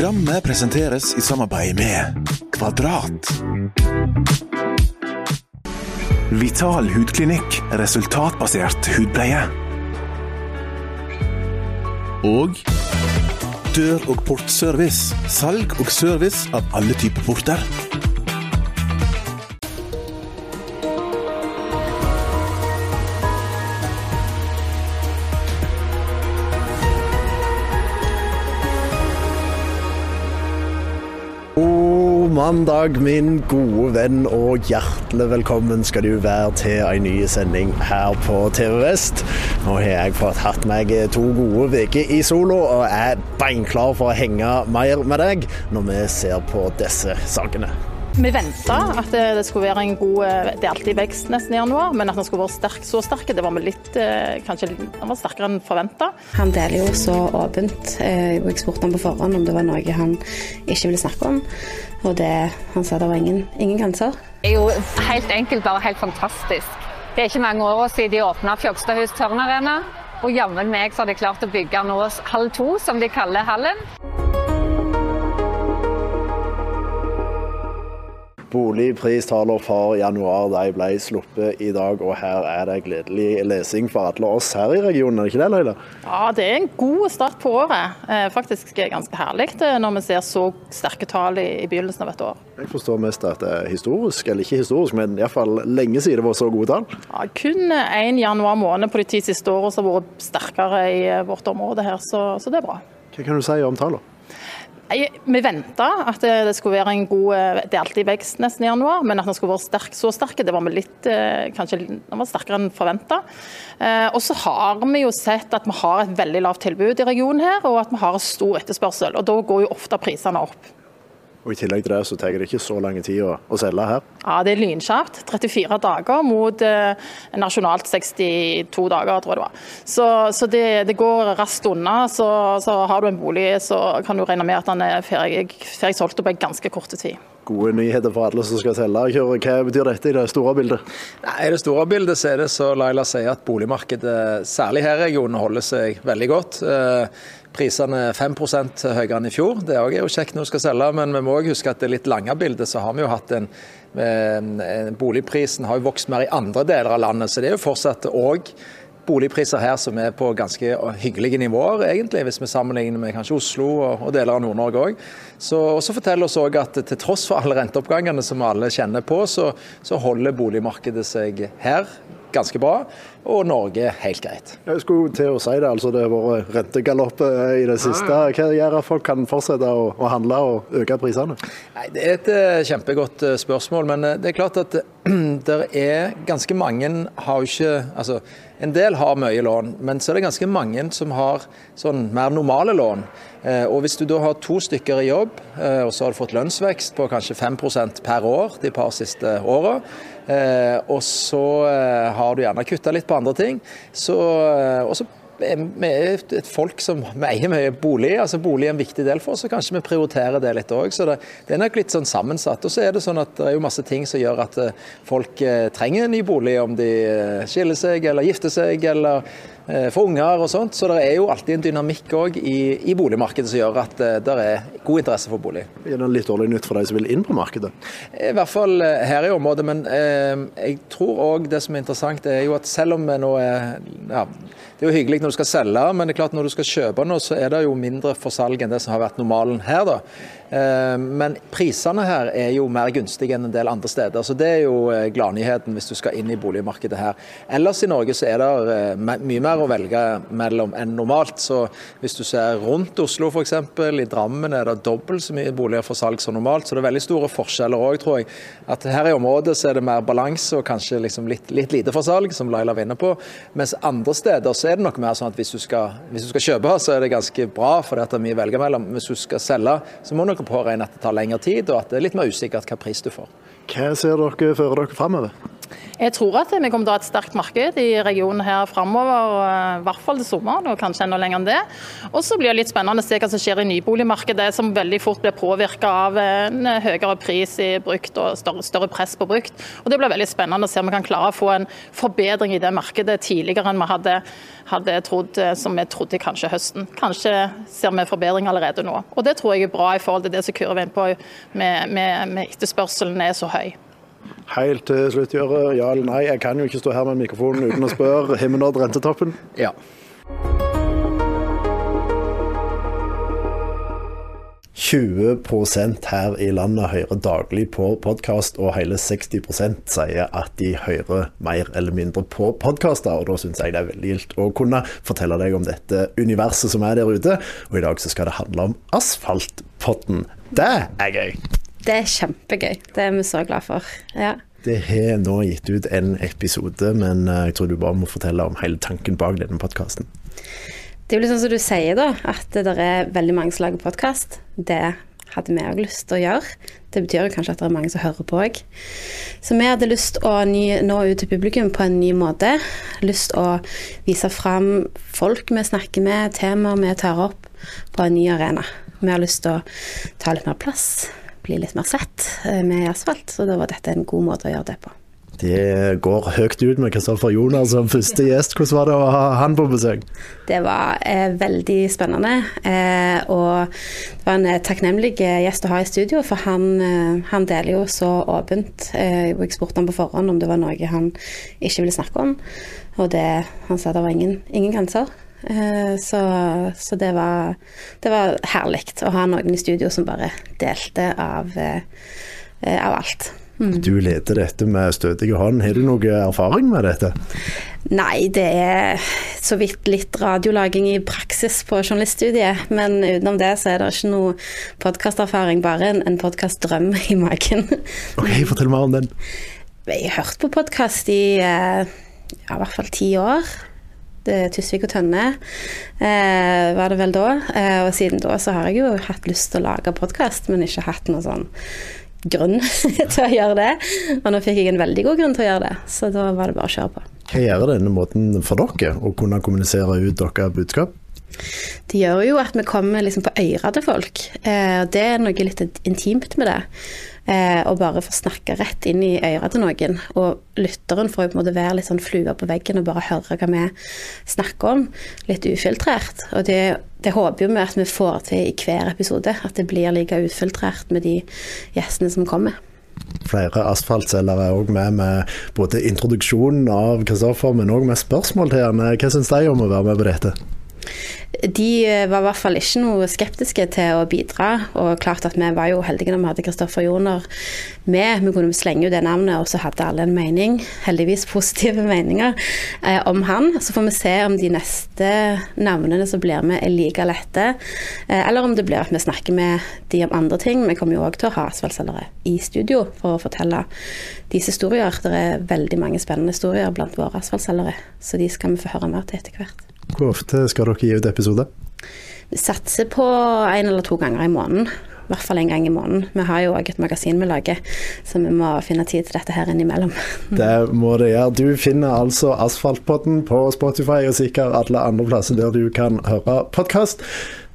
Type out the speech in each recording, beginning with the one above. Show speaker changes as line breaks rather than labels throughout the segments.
Programmet presenteres i samarbeid med Kvadrat. Vital hudklinikk. Resultatbasert hudpleie. Og Dør- og portservice. Salg og service av alle typer porter.
God mandag, min gode venn, og hjertelig velkommen skal du være til en ny sending her på TV Vest. Nå har jeg fått hatt meg to gode uker i solo, og er beinklar for å henge mer med deg når vi ser på disse sakene.
Vi venta at det skulle være en god Det er alltid vekst nesten i januar, men at den skulle være sterk, så sterk, det var vi litt eh, Kanskje den var sterkere enn forventa.
Han deler jo så åpent. eh, Jeg spurte han på forhånd om det var noe han ikke ville snakke om. Og det, han sa det var ingen, ingen grenser.
Det er jo helt enkelt bare helt fantastisk. Det er ikke mange år siden de åpna Fjokstadhus tørnarena. Og jammen meg så har de klart å bygge nå halv to, som de kaller hallen.
Boligpristaler for januar de ble sluppet i dag, og her er det gledelig lesing for alle oss her i regionen, er det ikke det, Leila?
Ja, det er en god start på året. Eh, Faktisk ganske herlig eh, når vi ser så sterke tall i i begynnelsen av et år.
Jeg forstår mest at det er historisk, eller ikke historisk, men iallfall lenge siden det var så gode tall.
Ja, kun én januar måned på de ti siste årene som har vært sterkere i eh, vårt område her, så, så det er bra.
Hva kan du si om tallene?
Vi venta at det skulle være en god Det er alltid vekst nesten i januar, men at den skulle være sterk, så sterk, det var vi litt eh, Kanskje var sterkere enn forventa. Og så har vi jo sett at vi har et veldig lavt tilbud i regionen her, og at vi har stor etterspørsel. Og da går jo ofte prisene opp.
Og I tillegg til det så tar det ikke så lang tid å, å selge her.
Ja, det er lynkjapt. 34 dager mot eh, nasjonalt 62 dager, tror jeg det var. Så, så det, det går raskt unna. Så, så har du en bolig, så kan du regne med at den er ferdig, solgt på en ganske kort tid.
Gode nyheter for alle som skal selge. Hva betyr dette i det store bildet?
Nei, I det store bildet så er det så Laila sier at boligmarkedet, særlig her i regionen, holder seg veldig godt. Eh, Prisene er 5 høyere enn i fjor. Det er jo kjekt når du skal selge, men vi må også huske at det litt lange bildet så har vi jo hatt en, en Boligprisen har jo vokst mer i andre deler av landet, så det er jo fortsatt òg boligpriser her som er på ganske hyggelige nivåer, egentlig, hvis vi sammenligner med kanskje Oslo og deler av Nord-Norge òg. Så, så forteller oss også at til tross for alle renteoppgangene som alle kjenner på, så, så holder boligmarkedet seg her ganske bra, og Norge helt greit.
Jeg skulle til å si det, altså det har vært rentegalopp i det siste. Hva gjør at folk kan fortsette å, å handle og øke prisene?
Det er et uh, kjempegodt uh, spørsmål, men det er klart at det er ganske mange har ikke altså en del har mye lån, men så er det ganske mange som har sånn mer normale lån. Og Hvis du da har to stykker i jobb, og så har du fått lønnsvekst på kanskje 5% per år de par siste åra, og så har du gjerne kutta litt på andre ting, så, og så vi er et folk som eier mye bolig. altså Bolig er en viktig del for oss, og kanskje vi prioriterer det litt òg. Så det, det, er nok litt sånn sammensatt. Og så er det sånn at det er jo masse ting som gjør at folk trenger en ny bolig, om de skiller seg eller gifter seg eller for unger og sånt. Så det er jo alltid en dynamikk òg i, i, boligmarkedet som gjør at det er god interesse for bolig.
Er det litt dårlig nytt for de som vil inn på markedet?
I hvert fall her i området. Men eh, jeg tror òg det som er interessant, er jo at selv om vi nå er ja, det er jo hyggelig når du skal selge, men det er klart når du skal kjøpe noe, så er det jo mindre for salg enn det som har vært normalen her. da. Men prisene her er jo mer gunstige enn en del andre steder. Så det er jo gladnyheten hvis du skal inn i boligmarkedet her. Ellers i Norge så er det mye mer å velge mellom enn normalt. Så hvis du ser rundt Oslo f.eks., i Drammen er det dobbelt så mye boliger for salg som normalt. Så det er veldig store forskjeller òg, tror jeg. At her i området så er det mer balanse og kanskje liksom litt, litt lite for salg, som Laila var inne på. Mens andre steder så er det nok mer sånn at hvis du skal, hvis du skal kjøpe, så er det ganske bra, for det er mye å velge mellom. Hvis du skal selge, så må du påregne at det tar lengre tid, og at det er litt mer usikkert hva pris du får.
Hva ser dere for dere framover?
Jeg tror at vi kommer til å ha et sterkt marked i regionen her framover, i hvert fall til sommeren, og kanskje enda lenger enn det. Og så blir det litt spennende å se hva som skjer i nyboligmarkedet, som veldig fort blir påvirka av en høyere pris i brukt og større, press på brukt. Og Det blir veldig spennende å se om vi kan klare å få en forbedring i det markedet tidligere enn vi hadde, hadde trodd, som vi trodde kanskje høsten. Kanskje ser vi forbedring allerede nå. Og Det tror jeg er bra i forhold til det som Kyrre var inne på med, med, med etterspørselen er så høy.
Helt til slutt, Gjøre. Ja eller nei? Jeg kan jo ikke stå her med mikrofonen uten å spørre. Nådd rentetoppen?
Ja.
her i landet hører daglig på podkast, og hele 60% sier at de hører mer eller mindre på podkaster. Og da syns jeg det er veldig gildt å kunne fortelle deg om dette universet som er der ute. Og i dag så skal det handle om asfaltpotten. Det er gøy!
Det er kjempegøy. Det er vi så glad for. Ja.
Det har nå gitt ut en episode, men eh, jeg tror du bare må fortelle om hele tanken bak denne podkasten.
Det er jo litt sånn som du sier, da, at det er veldig mange som lager podkast. Det hadde vi òg lyst til å gjøre. Det betyr jo kanskje at det er mange som hører på òg. Så vi hadde lyst å nå ut til publikum på en ny måte. Lyst å vise fram folk vi snakker med, temaer vi tar opp, på en ny arena. Vi har lyst til å ta litt mer plass bli litt mer sett eh, med asfalt. Så da var dette en god måte å gjøre det på.
Det går høyt ut med Kristoffer Jonas som første gjest. Hvordan var det å ha han på besøk?
Det var eh, veldig spennende. Eh, og det var en eh, takknemlig gjest å ha i studio, for han, eh, han deler jo så åpent. Eh, jeg spurte han på forhånd om det var noe han ikke ville snakke om, og det, han sa det var ingen, ingen grenser. Eh, så, så det, var, det var herlig å ha noen i studio som bare delte av, eh, av alt.
Mm. Du leder dette med stødige hånd. Har du noe erfaring med dette?
Nei, det er så vidt litt radiolaging i praksis på journaliststudiet. Men utenom det så er det ikke noe podkasterfaring, bare en, en podkastdrøm i magen.
ok, Fortell mer om den.
Jeg har hørt på podkast i ja, i hvert fall ti år. Tusvik og Tønne eh, var det vel da. Eh, og siden da så har jeg jo hatt lyst til å lage podkast, men ikke hatt noen sånn grunn til å gjøre det. Og nå fikk jeg en veldig god grunn til å gjøre det, så da var det bare å kjøre på.
Hva gjør denne måten for dere, å kunne kommunisere ut deres budskap?
Det gjør jo at vi kommer liksom på øra til folk. Eh, det er noe litt intimt med det. Eh, og bare få snakke rett inn i øret til noen. Og lytteren får jo på en måte være litt sånn flue på veggen og bare høre hva vi snakker om. Litt ufiltrert. Og det, det håper jo vi at vi får til i hver episode. At det blir like ufiltrert med de gjestene som kommer.
Flere asfaltselgere er òg med med både introduksjonen av Kristoffer, men òg med spørsmål til han. Hva syns de om å være med på dette?
De eh, var i hvert fall ikke noe skeptiske til å bidra. Og klart at vi var jo heldige når vi hadde Kristoffer Joner med. Vi kunne slenge ut det navnet, og så hadde alle en mening, heldigvis positive meninger, eh, om han. Så får vi se om de neste navnene som blir med, er like lette. Eh, eller om det blir at vi snakker med de om andre ting. Vi kommer jo òg til å ha asfaltselgere i studio for å fortelle deres historier. Det er veldig mange spennende historier blant våre asfaltselgere, så de skal vi få høre mer til etter hvert.
Hvor ofte skal dere gi ut episoder?
Vi satser på én eller to ganger i måneden. I hvert fall en gang i måneden. Vi har jo òg et magasin vi lager, så vi må finne tid til dette her innimellom.
Det må det gjøre. Du finner altså Asfaltpodden på Spotify og sikkert alle andre plasser der du kan høre podkast.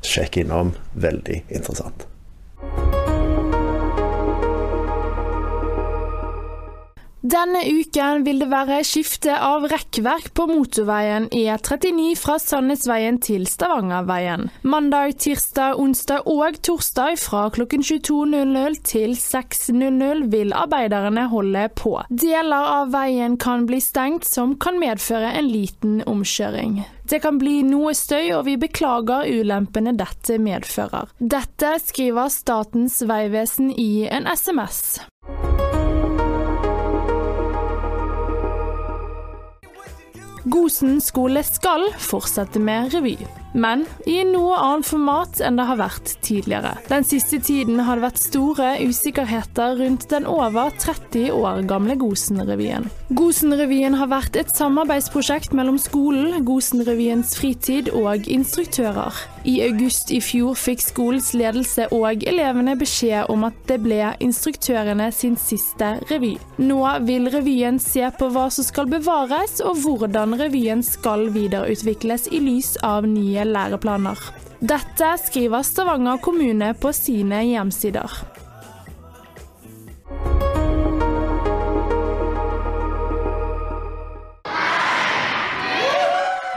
Sjekk innom. Veldig interessant.
Denne uken vil det være skifte av rekkverk på motorveien E39 fra Sandnesveien til Stavangerveien. Mandag, tirsdag, onsdag og torsdag fra klokken 22.00 til 6.00 vil arbeiderne holde på. Deler av veien kan bli stengt, som kan medføre en liten omkjøring. Det kan bli noe støy, og vi beklager ulempene dette medfører. Dette skriver Statens vegvesen i en SMS. Gosen skole skal fortsette med revy. Men i noe annet format enn det har vært tidligere. Den siste tiden har det vært store usikkerheter rundt den over 30 år gamle Gosen-revyen. Gosen-revyen har vært et samarbeidsprosjekt mellom skolen, Gosen-revyens fritid og instruktører. I august i fjor fikk skolens ledelse og elevene beskjed om at det ble instruktørene sin siste revy. Nå vil revyen se på hva som skal bevares, og hvordan revyen skal videreutvikles i lys av nye læreplaner. Dette skriver Stavanger kommune på sine hjemsider.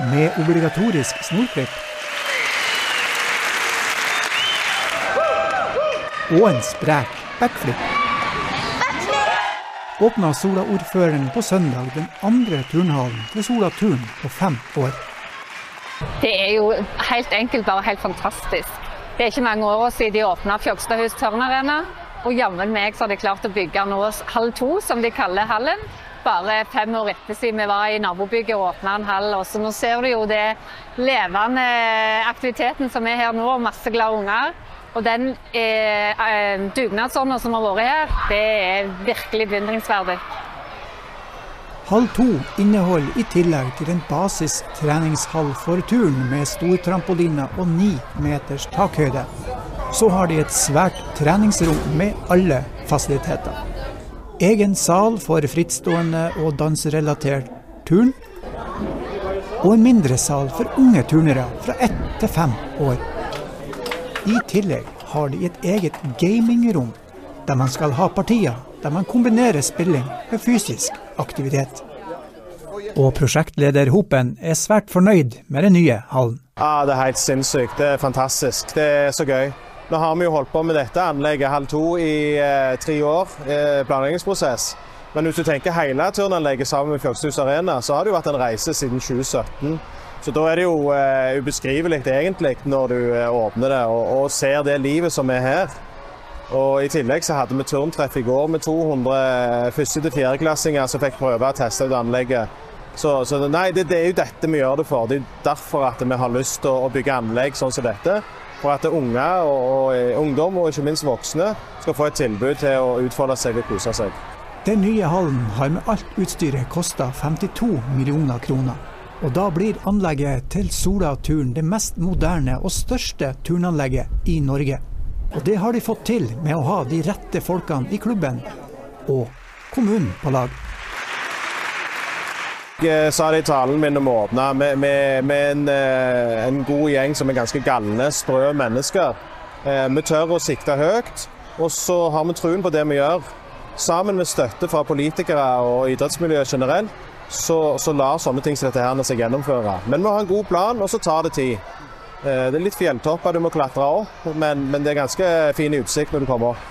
Med obligatorisk snorklipp og en sprek backflip. Åpna Sola-ordføreren på søndag den andre turnhallen til Sola turn på fem år.
Det er jo helt enkelt bare helt fantastisk. Det er ikke mange år siden de åpna Fjokstadhus Tørnarena. Og jammen meg så har de klart å bygge nå halv to, som de kaller hallen. Bare fem år etter siden vi var i nabobygget og åpna en hall. Så nå ser du jo det levende aktiviteten som er her nå, og masse glade unger. Og den eh, dugnadsånda som har vært her, det er virkelig beundringsverdig.
Halv to inneholder i tillegg til en basistreningshall for turn med stortrampoline og ni meters takhøyde, så har de et svært treningsrom med alle fasiliteter. Egen sal for frittstående og danserelatert turn. Og en mindre sal for unge turnere fra ett til fem år. I tillegg har de et eget gamingrom, der man skal ha partier der man kombinerer spilling med fysisk aktivitet. Og prosjektleder Hopen er svært fornøyd med den nye hallen.
Ja, Det er helt sinnssykt. Det er fantastisk. Det er så gøy. Nå har vi jo holdt på med dette anlegget halv to i eh, tre år, eh, planleggingsprosess. Men hvis du tenker hele turnanlegget sammen med Fjokstehus Arena, så har det jo vært en reise siden 2017. Så da er det jo eh, ubeskrivelig egentlig når du uh, åpner det og, og, ser det livet som er her. Og I tillegg så hadde vi turntreff i går med 200 første- til fjerdeklassinger som fikk prøve å teste ut anlegget. Så, så nei, det, det, er jo dette vi gjør det for. Det er derfor at vi har lyst til å, bygge anlegg sånn som dette. For at unge og, og, eh, ungdom, og ikke minst voksne, skal få et tilbud til å utfolde seg og kose seg.
Den nye hallen har med alt utstyret kosta 52 millioner kroner. Og da blir anlegget til Sola-turen det mest moderne og største turnanlegget i Norge. Og det har de fått til med å ha de rette folkene i klubben og kommunen på lag.
Jeg sa det i talen min om å åpne med, med, med en, eh, en, god gjeng som er ganske galne, sprø mennesker. Eh, vi tør å sikte høyt, og så har vi troen på det vi gjør. Sammen med støtte fra politikere og idrettsmiljøet generelt så, så lar sånne ting som dette her seg gjennomføre. Men vi har en god plan, og så tar det tid. Eh, det er litt fjelltopper du må klatre opp, men, men det er ganske fin utsikt når du kommer.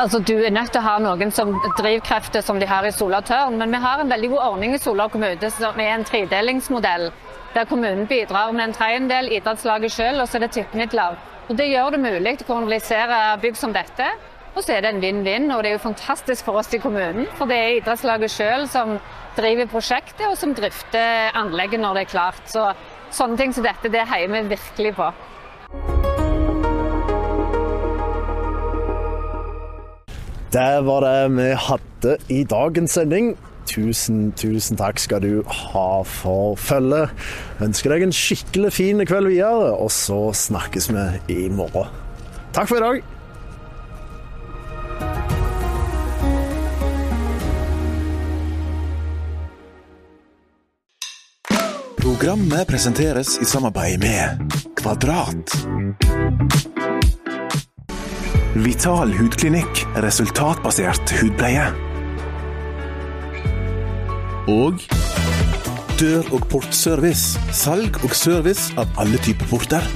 Altså, Du er nødt til å ha noen som drivkrefter som de har i Sola Tørn, men vi har en veldig god ordning i Sola kommune som er en tredelingsmodell. Der kommunen bidrar med en tredjedel, idrettslaget selv, og så er det tippemidler. Og Det gjør det mulig å kommunalisere bygg som dette. Og så er det en vinn-vinn, og det er jo fantastisk for oss i kommunen. For det er idrettslaget selv som driver prosjektet, og som drifter anlegget når det er klart. Så sånne ting som dette, det heier vi virkelig på.
Det var det vi hadde i dagens sending. Tusen, tusen takk skal du ha for følget. Ønsker deg en skikkelig fin kveld videre, og så snakkes vi i morgen. Takk for i dag.
Programmet presenteres i samarbeid med Kvadrat. Vital hudklinikk. Resultatbasert hudpleie. Og Dør- og portservice. Salg og service av alle typer porter.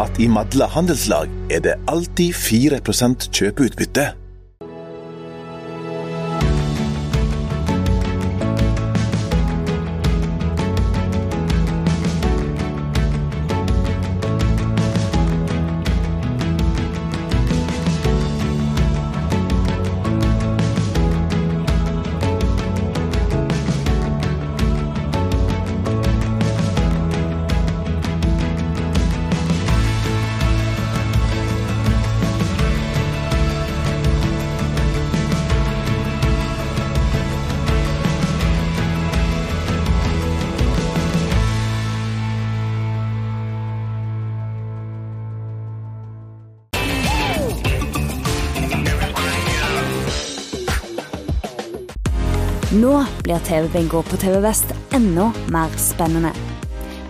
At i Madla handelslag er det alltid 4% kjøpeutbytte.
Nå blir TV-bingo på TV Vest enda mer spennende.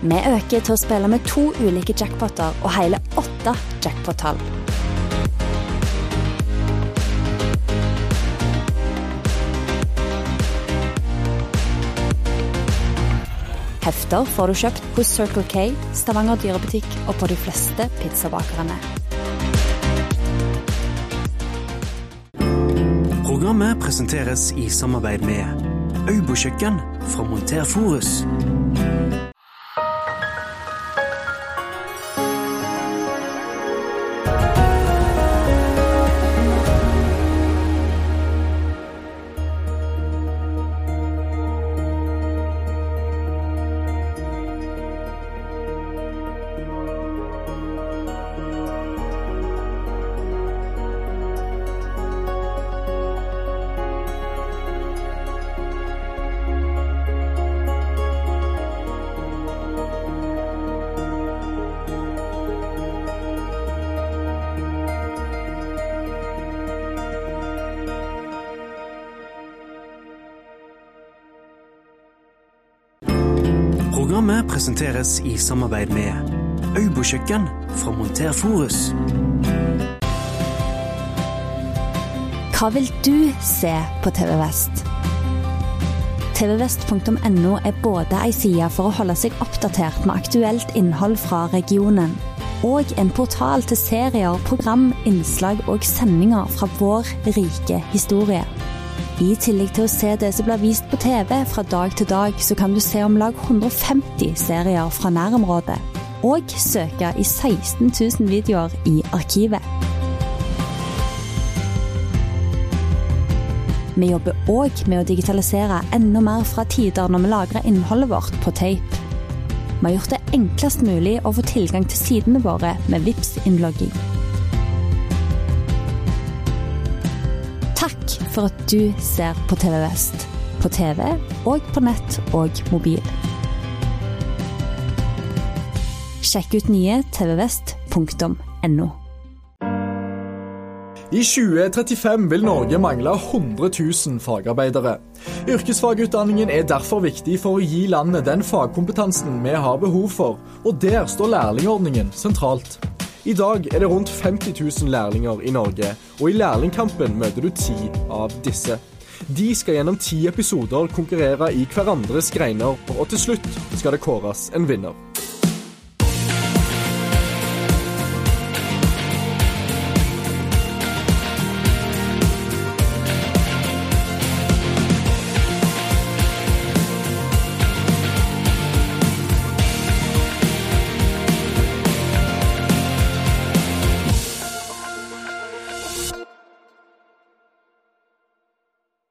Vi øker til å spille med to ulike jackpoter og hele åtte jackpot-tall. Hefter får du kjøpt hos Circle K, Stavanger dyrebutikk og på de fleste pizzabakerne.
Programmet presenteres i samarbeid med Øybokjøkken fra Monter Programmet presenteres i samarbeid med Øybokjøkken fra Monter Forus.
Hva vil du se på TV Vest? tvvest.no er både ei side for å holde seg oppdatert med aktuelt innhold fra regionen, og en portal til serier, program, innslag og sendinger fra vår rike historie. I tillegg til å se det som blir vist på TV fra dag til dag, så kan du se om lag 150 serier fra nærområdet. Og søke i 16 000 videoer i arkivet. Vi jobber òg med å digitalisere enda mer fra tider når vi lagrer innholdet vårt på tape. Vi har gjort det enklest mulig å få tilgang til sidene våre med vips innlogging for at du ser på TV Vest. På TV og på nett og mobil. Sjekk ut nye tvvest.no.
I 2035 vil Norge mangle 100 000 fagarbeidere. Yrkesfagutdanningen er derfor viktig for å gi landet den fagkompetansen vi har behov for, og der står lærlingordningen sentralt. I dag er det rundt 50 000 lærlinger i Norge, og i lærlingkampen møter du ti av disse. De skal gjennom ti episoder konkurrere i hverandres greiner, og til slutt skal det kåres en vinner.